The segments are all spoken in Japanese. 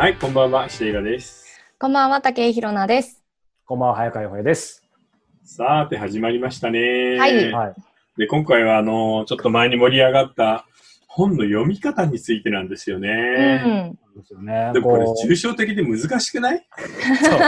はい、こんばんは、シェイラです。こんばんは、竹井ひろなです。こんばんは、早川洋平です。さて、始まりましたね。はいはい。で、今回は、あの、ちょっと前に盛り上がった本の読み方についてなんですようね。ん。ですよね。でもこれ、抽象的で難しくない？そう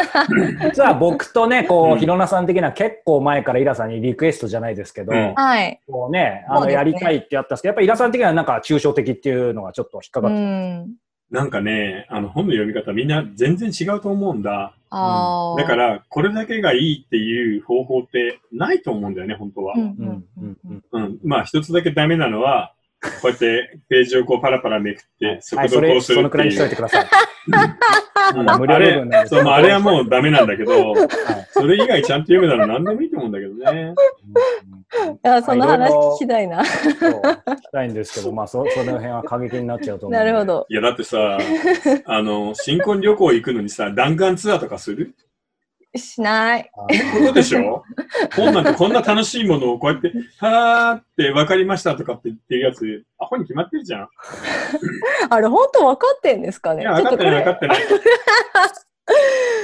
実は僕とね、こうひろなさん的には結構前からイラさんにリクエストじゃないですけど、うんはい。こうね、あの、やりたいってやったんですけど、やっぱりイラさん的にはなんか抽象的っていうのがちょっと引っかかうって、ん。なんかね、あの、本の読み方みんな全然違うと思うんだ。ああ。だか、ら、これだけがいいっていう方法ってないと思うんだよね、本当はう。ん。ううんん。うんうんうん。まあ、一つだけダメなのは、こうやってページをこうパラパラめくって、はい、速読それ、をするってそのくらいにしという。いてください。うん無料あれ部分なんであ、あれはもうダメなんだけど、はいそれ以外ちゃんと読めたら何でもいいと思うんだけどね。いや、その話聞きたいな。聞きたいんですけど、まあ、そその辺は過激になっちゃうと思うで。なんるほ。ど。いや、だってさ、あの、新婚旅行行くのにさ、弾丸ツアーとかする？しない。あことでしょ？本なんてこんな楽しいものをこうやって、はーって分かりましたとかって言ってるやつ、アホに決まってるじゃん。あれ、本当分かってんですかね？いや、分かってない分かってない。とこ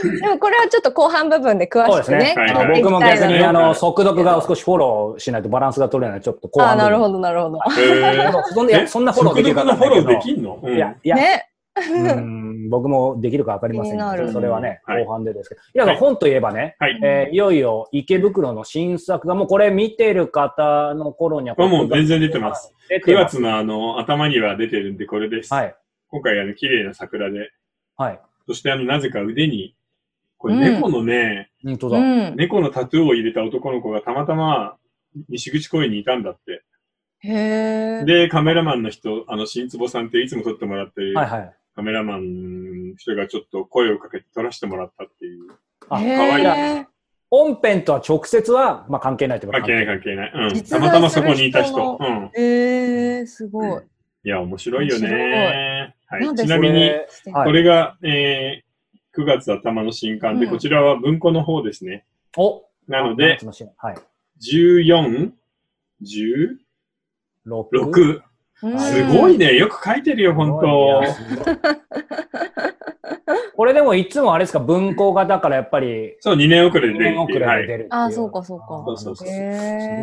れでもこれはちょっと後半部分で詳しくね。そうですね聞いていき僕も逆に、あの、はい速読が少しフォローしないとバランスが取れない、ちょっと後ああ、半ど。なるほど、なるほど。そんないやそんなフォローできるか速読のフォローできんの、うんどいや、いや、ね。うん僕もできるかわかりませんけど、それはね、はい後半でですけど。いや、本といえばね、はい。えーいよいよ池袋の新作が、もうこれ見てる方の頃には、これもう全然出てます。9出てます。月のあの、頭には出てるんで、これです。はい。今回あの、綺麗な桜で、はい。そしてあの、なぜか腕に、これ猫のね。うん。猫のタトゥーを入れた男の子がたまたま西口公園にいたんだって。へえ。で、カメラマンの人、あの、新坪さんっていつも撮ってもらってるはいはい。カメラマンの人がちょっと声をかけて撮らせてもらったっていう。あかわいい本編とは直接は、まあ、関係ないと？いうか関係ない関係ない。うん。たまたまそこにいた人。うん。えー、すごい。いや、面白いよ面ね。はい。ちなみに、これが、えー、9月頭の新刊で、うんこちらは文庫の方ですね。おなので、、はい。14、16、6。うんすごいね。よく書いてるよ、本当 これでもいつもあれですか、文庫がだからやっぱり、そう、2年遅れで2出る年遅れ。で出る。あ、そうか、そうか。そうそうそう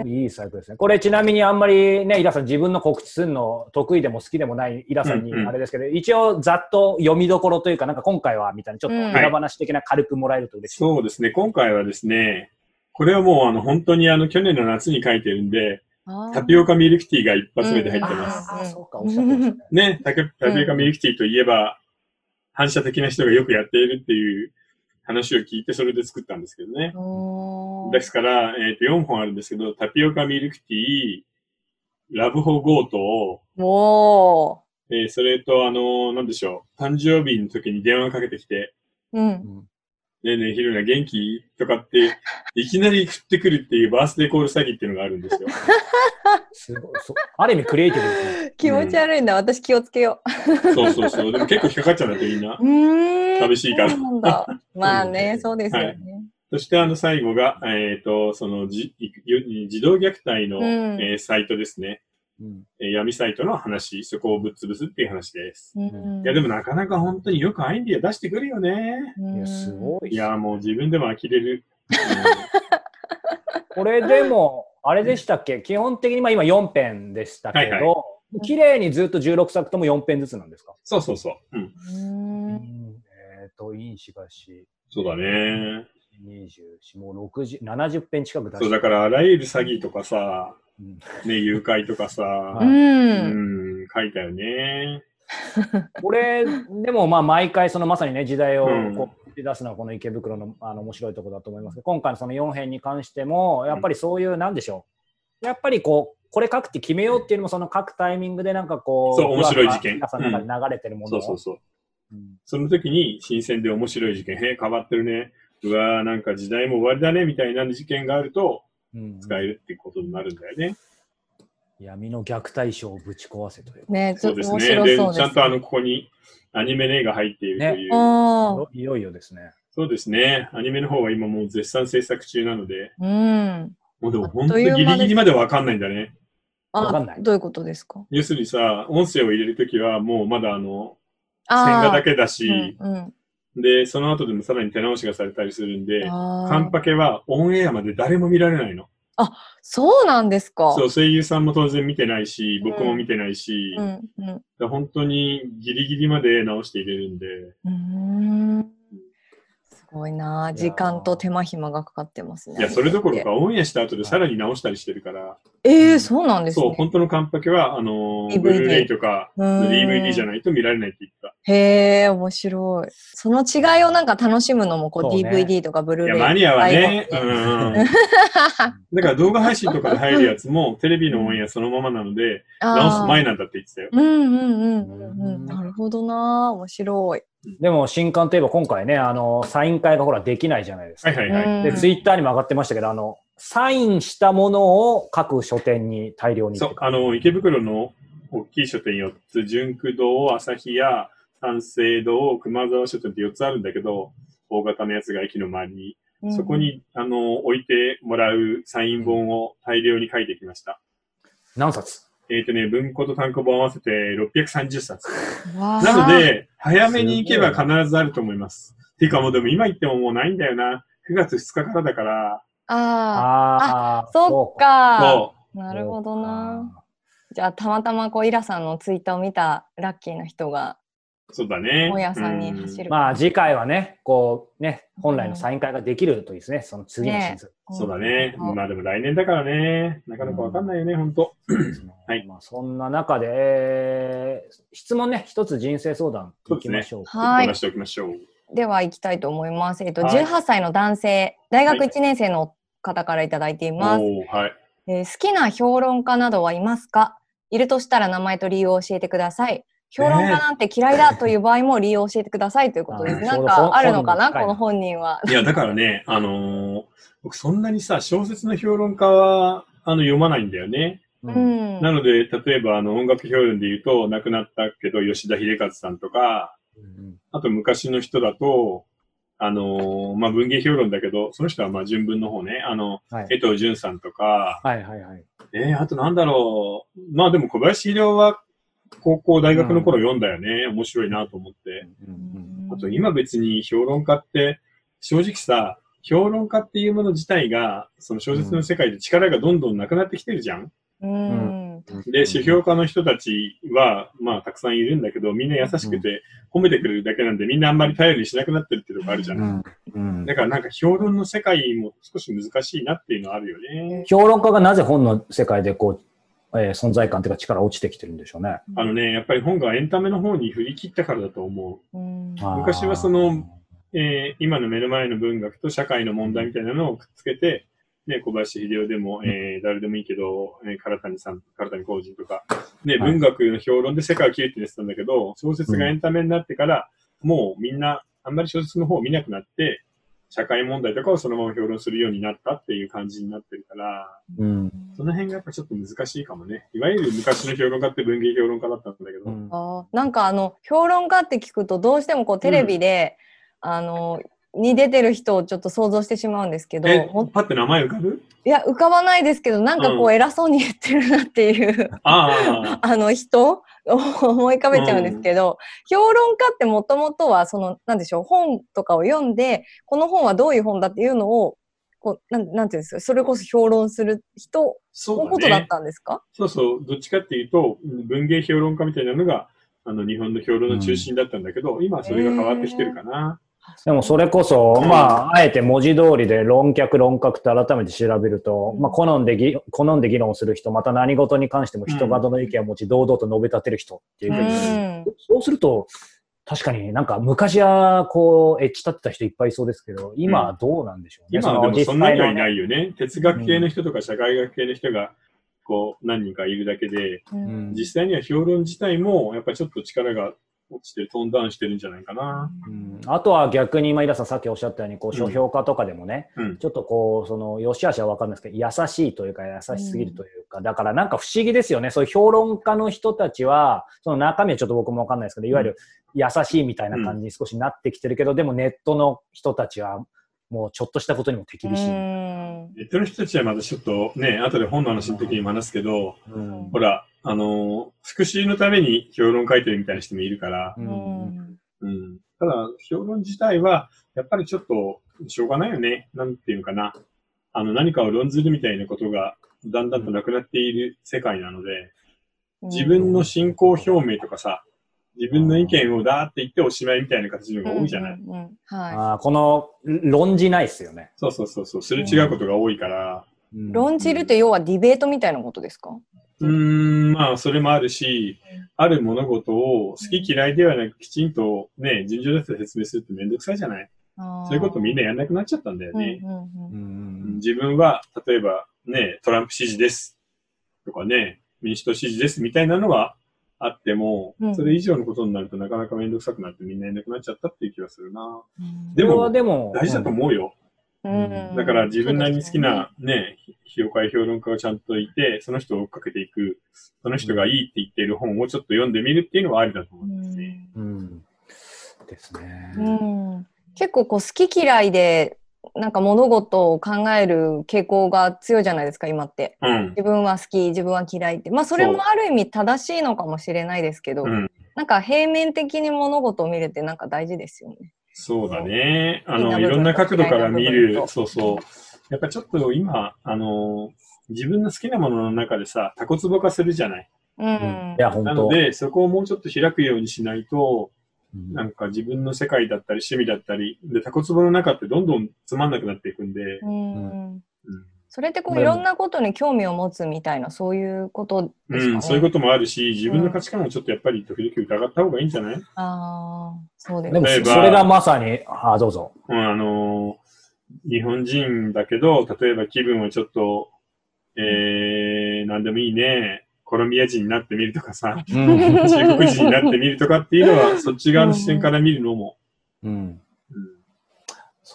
いいいサイクルですね。これちなみにあんまりね、イラさん自分の告知するの得意でも好きでもないイラさんにあれですけど、一応ざっと読みどころというか、なんか今回はみたいなちょっとうん裏話的な軽くもらえると嬉しい。そうですね。今回はですね、これはもうあの本当にあの去年の夏に書いてるんで、ータピオカミルクティーが一発目で入ってうんます。ああ、そうか、おっしゃってましたね。ね、タピタピオカミルクティーといえば、反射的な人がよくやっているっていう話を聞いてそれで作ったんですけどね。ですから、えっ、と、4本あるんですけど、タピオカミルクティー、ラブホ強盗、おえーそれと、あのなんでしょう、誕生日の時に電話かけてきて、ー。うん。うんねえねえ、ヒルナ元気？とかって、いきなり振ってくるっていうバースデーコール詐欺っていうのがあるんですよ。すごいある意味クリエイティブですね。気持ち悪いんだ。私気をつけよそうそうそう。でも結構引っかかっちゃうんだってみんなう。。うーん。寂しいからそうなんだ。まあね、そうですよね。そしてあの最後が、えっ、と、そのじ児童虐待の、うんえーサイトですね。うんえー闇サイトの話、そこをぶっ潰すっていう話です。うんいや、でもなかなか本当によくアイディア出してくるよね。いや、すごい。いや、もう自分でも呆れる。これでも、あれでしたっけ？基本的にまあ今4編でしたけはいはど、綺麗にずっと16作とも4編ずつなんですか？そうそうそう。うん。うんえっと、因子がし、そうだね。20、もう60、70編近く出そう、だからあらゆる詐欺とかさ、うんね、誘拐とかさ、う。うんん、書いたよね。これ、でもまあ毎回そのまさにね、時代をうんこう出すのはこの池袋のあの面白いところだと思いますけど、今回のその4編に関しても、やっぱりそういう、なんでしょう。やっぱりこう、これ書くって決めようっていうのも、その書くタイミングでなんかこう、そう面白い事件皆さんの中で流れてるものをそうそうそう。うんその時に新鮮で面白い事件、へえ、変わってるね。うわーなんか時代も終わりだね、みたいな事件があるとうん使えるってことになるんだよね。闇の虐待症をぶち壊せという。ね、ちそうですね。ょっと面白で、そうです。ちゃんとあの、ここにアニメの絵が入っているという。あいよいよですね。そうですね。アニメの方は今もう絶賛制作中なので、あ、うん。もうでも本当にギリギリまでわかんないんだね。わかんないどういうことですか？要するにさ、音声を入れるときはもうまだあの、線画だけけだし、うんで、その後でもさらに手直しがされたりするんで、カンパケはオンエアまで誰も見られないの。そうなんですか。そう、声優さんも当然見てないし、僕も見てないし、うんうんだから本当にギリギリまで直して入れるんで、うーんすごいな時間と手間暇がかかってますね。いや、それどころかオンエアした後でさらに直したりしてるから、ええそうなんですそう、ね。本当のカンパケは、あのー、DVD ブルーレイとか、DVD じゃないと見られないって言ってた。へえ、面白い。その違いをなんか楽しむのも、こうそうね DVD とかブルーレイ。いや、マニアはね、うん。だから動画配信とかで入るやつも、テレビのオンエアそのままなので、直す前なんだって言ってたよ。うんうんうんうんなるほどな面白い。でも新刊といえば今回ね、あの、サイン会がほらできないじゃないですか。はいはいはい。うんで、ツイッターにも上がってましたけど、あの、サインしたものを各書店に大量にそう、あの、池袋の大きい書店4つ、純駆堂、朝日屋、三省堂、熊沢書店って4つあるんだけど、大型のやつが駅の周りに、うんそこ。に、あの、置いてもらうサイン本を大量に書いてきました。何冊？えっ、とね、文庫と単行本合わせて630冊。わあなの、で、早めに行けば必ずあると思います。ていうかもうでも今言ってももうないんだよな。9月2日からだから、ああそっ。か。そなるほどな。じゃあ、たまたまこう、イラさんのツイッターを見たラッキーな人が、う、そうだね。本屋さんに走る。まあ次回はね、こうね、本来のサイン会ができるといいですね、その次のシーズン。うんそうだね。うんまあでも来年だからね。なかなかわかんないよね、ほんと。はいまあ、そんな中で、えー質問ね、一つ人生相談いきましょう。はい話しておきましょう。では行きたいと思います。えっと、はい18歳の男性、大学はい1年生の方からいただいています。はい。えー好きな評論家などはいますか？いるとしたら名前と理由を教えてください。評論家なんて嫌いだという場合も理由を教えてくださいということです。なんかあるのかなこの本人は。いや、だからね、あのー僕そんなにさ、小説の評論家は、あの、読まないんだよね。ううんん。なので、例えば、あの、音楽評論で言うと、亡くなったけど、吉田秀和さんとか、うんあと昔の人だと、あのーまあ、文芸評論だけど、その人はまあ、純文の方ね、あの、はい江藤淳さんとか、はいはいはい。えー、あとなんだろう。まあでも小林秀夫は高校、大学の頃読んだよね。面白いなと思って。うんあと今別に評論家って、正直さ、評論家っていうもの自体が、その小説の世界で力がどんどんなくなってきてるじゃん。うん。で、批評家の人たちは、まあたくさんいるんだけど、みんな優しくて褒めてくれるだけなんで、みんなあんまり頼りにしなくなってるっていうとこあるじゃ。うんんうんだからなんか評論の世界も少し難しいなっていうのはあるよね。評論家がなぜ本の世界でこう、えー存在感というか力落ちてきてるんでしょうね。あのね、やっぱり本がエンタメの方に振り切ったからだと思う。うん昔はその、えー今の目の前の文学と社会の問題みたいなのをくっつけて、ね、小林秀夫でも、えー誰でもいいけど、えー唐谷さん、唐谷浩二とか、ね、はい。文学の評論で世界を切るって言ってたんだけど、小説がエンタメになってから、もうみんな、あんまり小説の方を見なくなって、社会問題とかをそのまま評論するようになったっていう感じになってるから、うん。その辺がやっぱちょっと難しいかもね。いわゆる昔の評論家って文芸評論家だったんだけど、うん。あーなんかあの評論家って聞くとどうしてもこうテレビで、あのに出てる人をちょっと想像してしまうんですけどえも、パって名前浮かぶ？いや浮かばないですけどなんかこうう偉そうに言ってるなっていう、ああ、あの人を思い浮かべちゃうんですけど、評論家ってもともとはそのなんでしょう本とかを読んでこの本はどういう本だっていうのをこうなんなんていうんですかそれこそ評論する人そうだのことだっね。たんですか、そうそう、どっちかっていうと、文芸評論家みたいなのが、あの、日本の評論の中心だったんだけど、今はそれが変わってきてるかな。でもそれこそ、うん。まあ、あえて文字通りで論客論客って改めて調べると、うん。まあ、好んでぎ、好んで議論する人、また何事に関しても人々の意見を持ち、堂々と述べ立てる人っていううん。そうすると、確かになんか昔はこう、エッチ立ってた人いっぱいいそうですけど、今はどうなんでしょうね。今はでもそんなにはいないい。よね。哲学系の人とか社会学系の人が、こう、何人かいるだけで、うん。実際には評論自体も、やっぱりちょっと力が落ちてる、トーンダウンしてるんじゃないかな。うんあとは逆に、今、井田さんさっきおっしゃったように、こう、書評家とかでもね、うん。ちょっとこう、その、良し悪しは分かんないですけど、優しいというか、優しすぎるというか、だからなんか不思議ですよね。そういう評論家の人たちは、その中身はちょっと僕も分かんないですけど、いわゆる優しいみたいな感じに少しなってきてるけど、でもネットの人たちは、もうちょっとしたことにも手厳しい。うんネットの人たちはまたちょっとね、後で本の話の時にも話すけど、うんほら、あの、復習のために評論書いてるみたいな人もいるから、ううんん。うん。ただ、評論自体は、やっぱりちょっと、しょうがないよね。なんていうのかな。あの、何かを論ずるみたいなことが、だんだんとなくなっている世界なので、自分の信仰表明とかさ、自分の意見をだーって言っておしまいみたいな形のが多いじゃない、うんうんうんはあーこの論じないっすよね。そうそうそうそう、すれ違うことが多いから、うんい。論じるって要はディベートみたいなことですか？うーん、まあ、それもあるし、ある物事を好き嫌いではなく、きちんとね、順序立てて説明するってめんどくさいじゃない？そそういうことみんなやんなくなっちゃったんだよね。自分は、例えばね、トランプ支持ですとかね、民主党支持ですみたいなのはあっても、うん。それ以上のことになるとなかなかめんどくさくなってみんなやんなくなっちゃったっていう気がするな。うん。でもでも、大事だと思うよ。うんだから自分なりに好きなね、評会評論家がちゃんといて、その人を追っかけていく、その人がいいって言っている本をちょっと読んでみるっていうのはありだと思ううんですね。うん。うんですね。うん結構こう好き嫌いでなんか物事を考える傾向が強いじゃないですか今ってうん。自分は好き自分は嫌いってまあそれもある意味正しいのかもしれないですけど、うん。なんか平面的に物事を見るってなんか大事ですよね。そうだね。あの、いろんな角度から見るそうそう。やっぱちょっと今、あの、自分の好きなものの中でさ、タコツボ化するじゃない？うん。いや、本当。なので、そこをもうちょっと開くようにしないと、うんなんか自分の世界だったり趣味だったり、で、タコツボの中ってどんどんつまんなくなっていくんで、うんうんそれってこういろんなことに興味を持つみたいなそういうことですかね。うん、そういうこともあるし、自分の価値観をちょっとやっぱり時々疑った方がいいんじゃない？ああ、そうですでも、例えばそれがまさに、あ、どうぞ。うん、あのー日本人だけど、例えば気分をちょっと、えー、なんでもいいね、コロンビア人になってみるとかさ、うん。中国人になってみるとかっていうのは、そっち側の視点から見るのも、うん。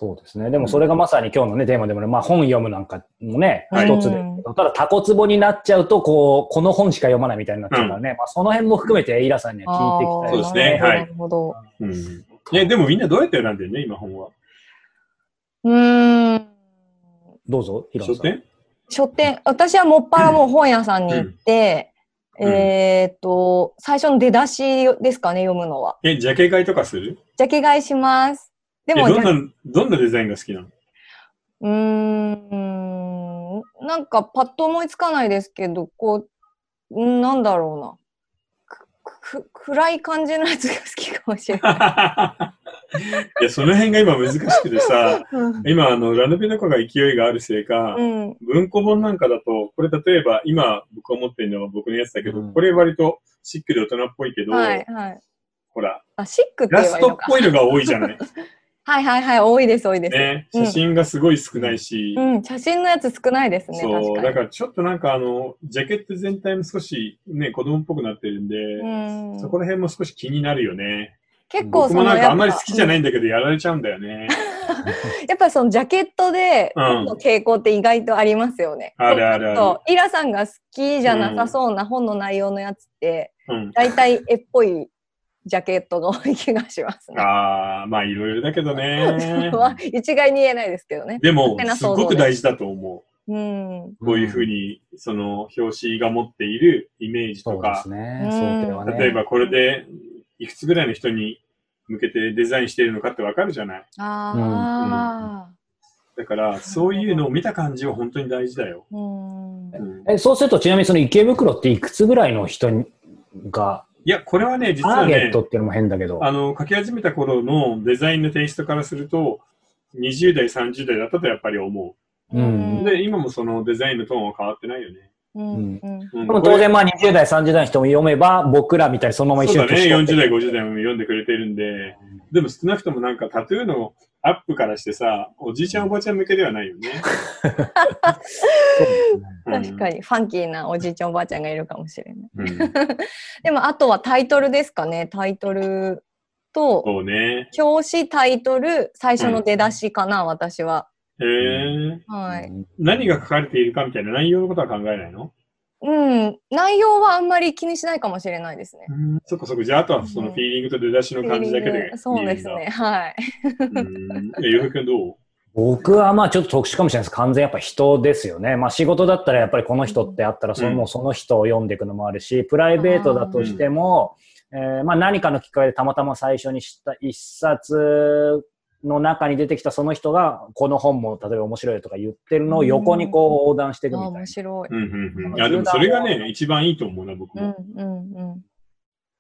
うんそうですね。でもそれがまさに今日のね、テーマでもね、まあ本読むなんかもね、はい一つで。ただタコツボになっちゃうと、こう、この本しか読まないみたいになっちゃうからね。まあその辺も含めて、イラさんには聞いていきたいそうですねはいなるほど。うん。え、でもみんなどうやって選んでるね、今本は。うーん。どうぞ、ヒロさん。書店？書店、私はもっぱらもう本屋さんに行って、うんえーっと、最初の出だしですかね、読むのは。え、ジャケ買いとかする？ジャケ買いします。でえ、も、どんな、どんなデザインが好きなの？うーん、なんかパッと思いつかないですけど、こう、んなんだろうな。くく暗い感じのやつが好きかもしれない。いや、その辺が今難しくてさ、うん今、あの、ラノベの子が勢いがあるせいか、うん。文庫本なんかだと、これ例えば、今僕が持ってるのは僕のやつだけど、うんこれ割とシックで大人っぽいけど、はい、はい。ほら、あ、シックってラストっ言えばいいのか。ぽいのが多いじゃない。はいはいはい、多いです、多いです。ね、うん写真がすごい少ないし、うん、写真のやつ少ないですね、そう、確かに。だからちょっとなんかあの、ジャケット全体も少しね、子供っぽくなってるんで、うんそこら辺も少し気になるよね。結構そのなんかあんまり好きじゃい。ないんだけど、やられちゃうんだよね。やっぱ そのジャケットで、うんの傾向って意外とありますよね。あるあるあるそうイラさんが好きじゃなさそうな本の内容のやつって、うん。大体絵っぽいジャケットが多い気がしますね。ああ、まあいろいろだけどね。は一概に言えないですけどね。でもすごく大事だと思うん。う。こういうふうに、その、表紙が持っているイメージとかそうです、ね。うん想定はね。例えばこれで、いくつぐらいの人に向けてデザインしているのかってわかるじゃない。ああ。だから、そういうのを見た感じは本当に大事だよ。うん。うんえ、そうすると、ちなみにその池袋っていくつぐらいの人が、いや、これはね、実タはねーゲット、っていうのも変だけど。あの、書き始めた頃のデザインのテイストからすると、20代、30代だったとやっぱり思うんう。で、今もそのデザインのトーンは変わってないよね。うん。うん。当然まあ20代、30代の人も読めば、僕らみたいにそのまま一緒そうだね、40に年取って代、50代も読んでくれてるんで、でも少なくともなんかタトゥーのアップからしてさ、おじいちゃんおばあちゃん向けではないよね。確かに、ファンキーなおじいちゃんおばあちゃんがいるかもしれない。に。うん、でも、あとはタイトルですかね。タイトルと、そうね。表紙、タイトル、最初の出だしかな、私は。へえ。はい。何が書かれているかみたいな内容のことは考えないの？うん。内容はあんまり気にしないかもしれないですね。そっかそっか。じゃあ、あとはそのフィーリングと出だしの感じだけで見るんだ。そうですね。はい。うん。え、洋平くんどう？僕はまあちょっと特殊かもしれないです。完全やっぱ人ですよね。まあ仕事だったらやっぱりこの人ってあったらその、うんもうその人を読んでいくのもあるし、プライベートだとしても、えーまあ何かのきっかけでたまたま最初に知った一冊の中に出てきたその人がこの本も例えば面白いとか言ってるのを横にこう横断していくみあたいな。面白い。うんうんうん。いや、でもそれがね、一番いいと思うな、僕うんも。うんうん。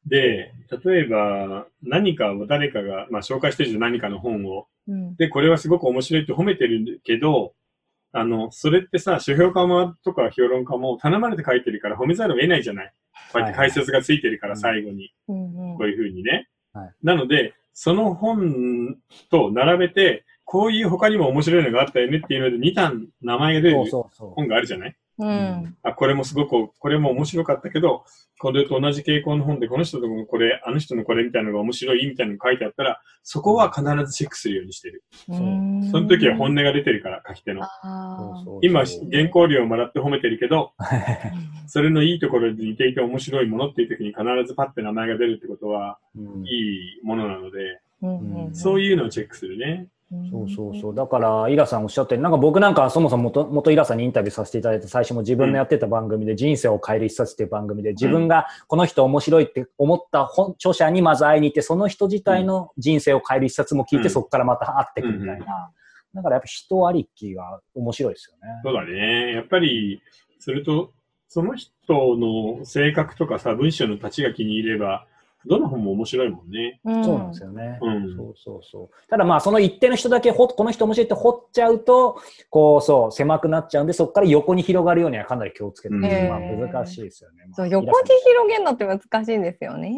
で、例えば、何かを誰かが、まあ、紹介してるじゃん、何かの本を。うんで、これはすごく面白いって褒めてるけど、あの、それってさ、書評家もとか評論家も頼まれて書いてるから褒めざるを得ないじゃない。こうやって解説がついてるから、はい最後に。うんうんこういうふうにね。はいなので、その本と並べて、こういう他にも面白いのがあったよねっていうので、2単名前が出る。本があるじゃない？うん。あ、これもすごく、これも面白かったけど、これと同じ傾向の本で、この人とこれ、あの人のこれみたいなのが面白いみたいなのが書いてあったら、そこは必ずチェックするようにしてる。うん。その時は本音が出てるから、書き手の。今、原稿料をもらって褒めてるけど、ーそれのいいところで似ていて面白いものっていう時に必ずパッて名前が出るってことは、うん。いいものなので、うんうん。そういうのをチェックするね。そうそうそう。だから、イラさんおっしゃってる、なんか僕なんかそもそも元元イラさんにインタビューさせていただいて、最初も自分のやってた番組で、人生を変える一冊っていう番組で、自分がこの人面白いって思った本著者にまず会いに行って、その人自体の人生を変える一冊も聞いて、うんそこからまた会っていくみたいな。だからやっぱ人ありきが面白いですよね。そうだね。やっぱり、それと、その人の性格とかさ、文章の立ちが気に入れば、どの本も面白いもんね。うんそうなんですよね。うんそうそうそう。ただまあ、その一定の人だけほ、この人面白いって掘っちゃうと、こう、そう、狭くなっちゃうんで、そこから横に広がるようにはかなり気をつけて、うんまあ難しいですよね。まあそう横に広げるのって難しいんですよね。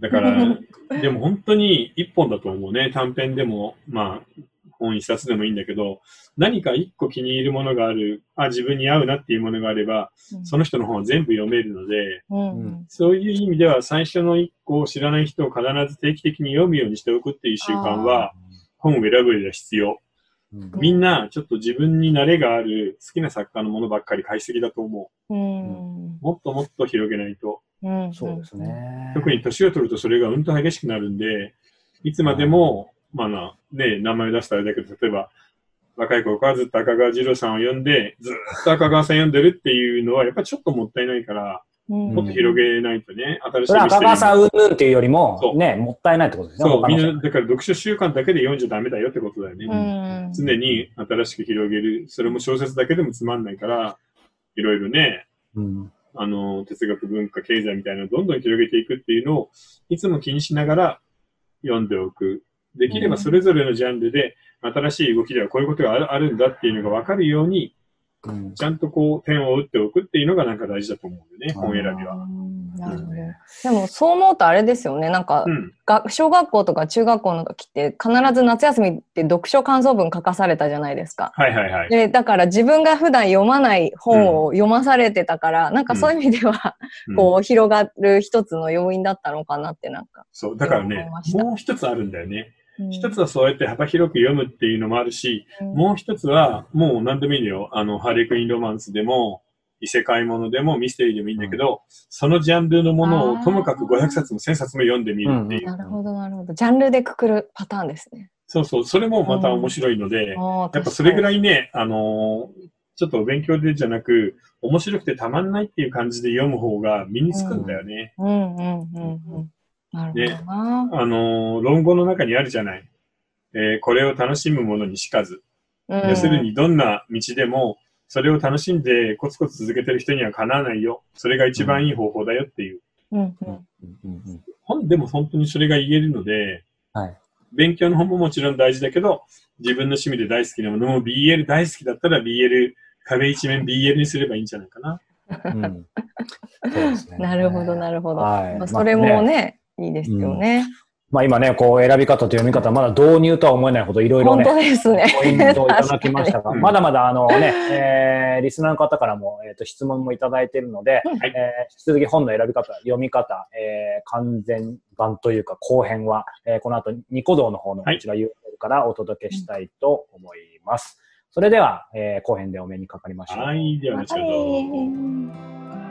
だから、でも本当に一本だと思うね。短編でも、まあ、本一冊でもいいんだけど、何か一個気に入るものがある、あ、自分に合うなっていうものがあれば、その人の本は全部読めるので、うんそういう意味では最初の一個を知らない人を必ず定期的に読むようにしておくっていう習慣は、本を選ぶ上では必要。うんみんな、ちょっと自分に慣れがある好きな作家のものばっかり買いすぎだと思うんう。もっともっと広げないと。うんそうです。ね。特に年を取るとそれがうんと激しくなるんで、いつまでも、まあな、ね、名前出したらあれだけど、例えば、若い頃からずっと赤川次郎さんを読んで、ずっと赤川さん読んでるっていうのは、やっぱりちょっともったいないから、うんもっと広げないとね、新しいそれは赤川さんんうんぬんっていうよりもね、もったいないってことですね。そう、みんな、だから読書習慣だけで読んじゃダメだよってことだよね。うん常に新しく広げる。それも小説だけでもつまんないから、いろいろね、うんあの、哲学、文化、経済みたいなのをどんどん広げていくっていうのを、いつも気にしながら読んでおく。できればそれぞれのジャンルで、新しい動きではこういうことがあるあるんだっていうのが分かるように、うんちゃんとこう、点を打っておくっていうのがなんか大事だと思うんだよね、本選びは。うんなるほど。でもそう思うとあれですよね。なんか、うん。が小学校とか中学校の時って必ず夏休みって読書感想文書かされたじゃないですか。はいはいはい。で、だから自分が普段読まない本を読まされてたから、なんかそういう意味では、うんこう広がる一つの要因だったのかなってなんか。そう、だからねもう一つあるんだよね。うん一つはそうやって幅広く読むっていうのもあるし、うんもう一つは、もう何でもいいのよ。あの、ハーレクインロマンスでも、異世界ものでも、ミステリーでもいいんだけど、そのジャンルのものをともかく500冊も1000冊も読んでみるっていう。なるほど、なるほど。ジャンルでくくるパターンですね。そうそう、それもまた面白いので、ややっぱそれぐい。らいね、あのーちょっとお勉強でじゃなく、面白くてたまんないっていう感じで読む方が身につくんだよね。うんうんうんうん。なるほどな。あのー論語の中にあるじゃない。えーこれを楽しむものにしかず。うん要するにどんな道でも、それを楽しんでコツコツ続けてる人にはかなわないよ。それが一番いい方法だよっていう。うんうんうんうんうん本でも本当にそれが言えるので、はい。勉強の本ももちろん大事だけど、自分の趣味で大好きなものも BL 大好きだったら BL、壁一面 BL にすればいいんじゃないかな。うんね なるほど、なるほど。はいまあそれもね、いいですよね。まあ今ね、こう選び方と読み方、まだ導入とは思えないほどいろいろ本ね、当ですね。ポイントをいただきましたが、まだまだあのね、えーリスナーの方からも、えー、と質問もいただいているので、うんはいえー引き続き本の選び方、読み方、えー完全版というか後編は、えーこの後ニコ動の方のこはいちら URL からお届けしたいと思います。それでは、えー後編でお目にかかりましょう。はい、では後ほど。はい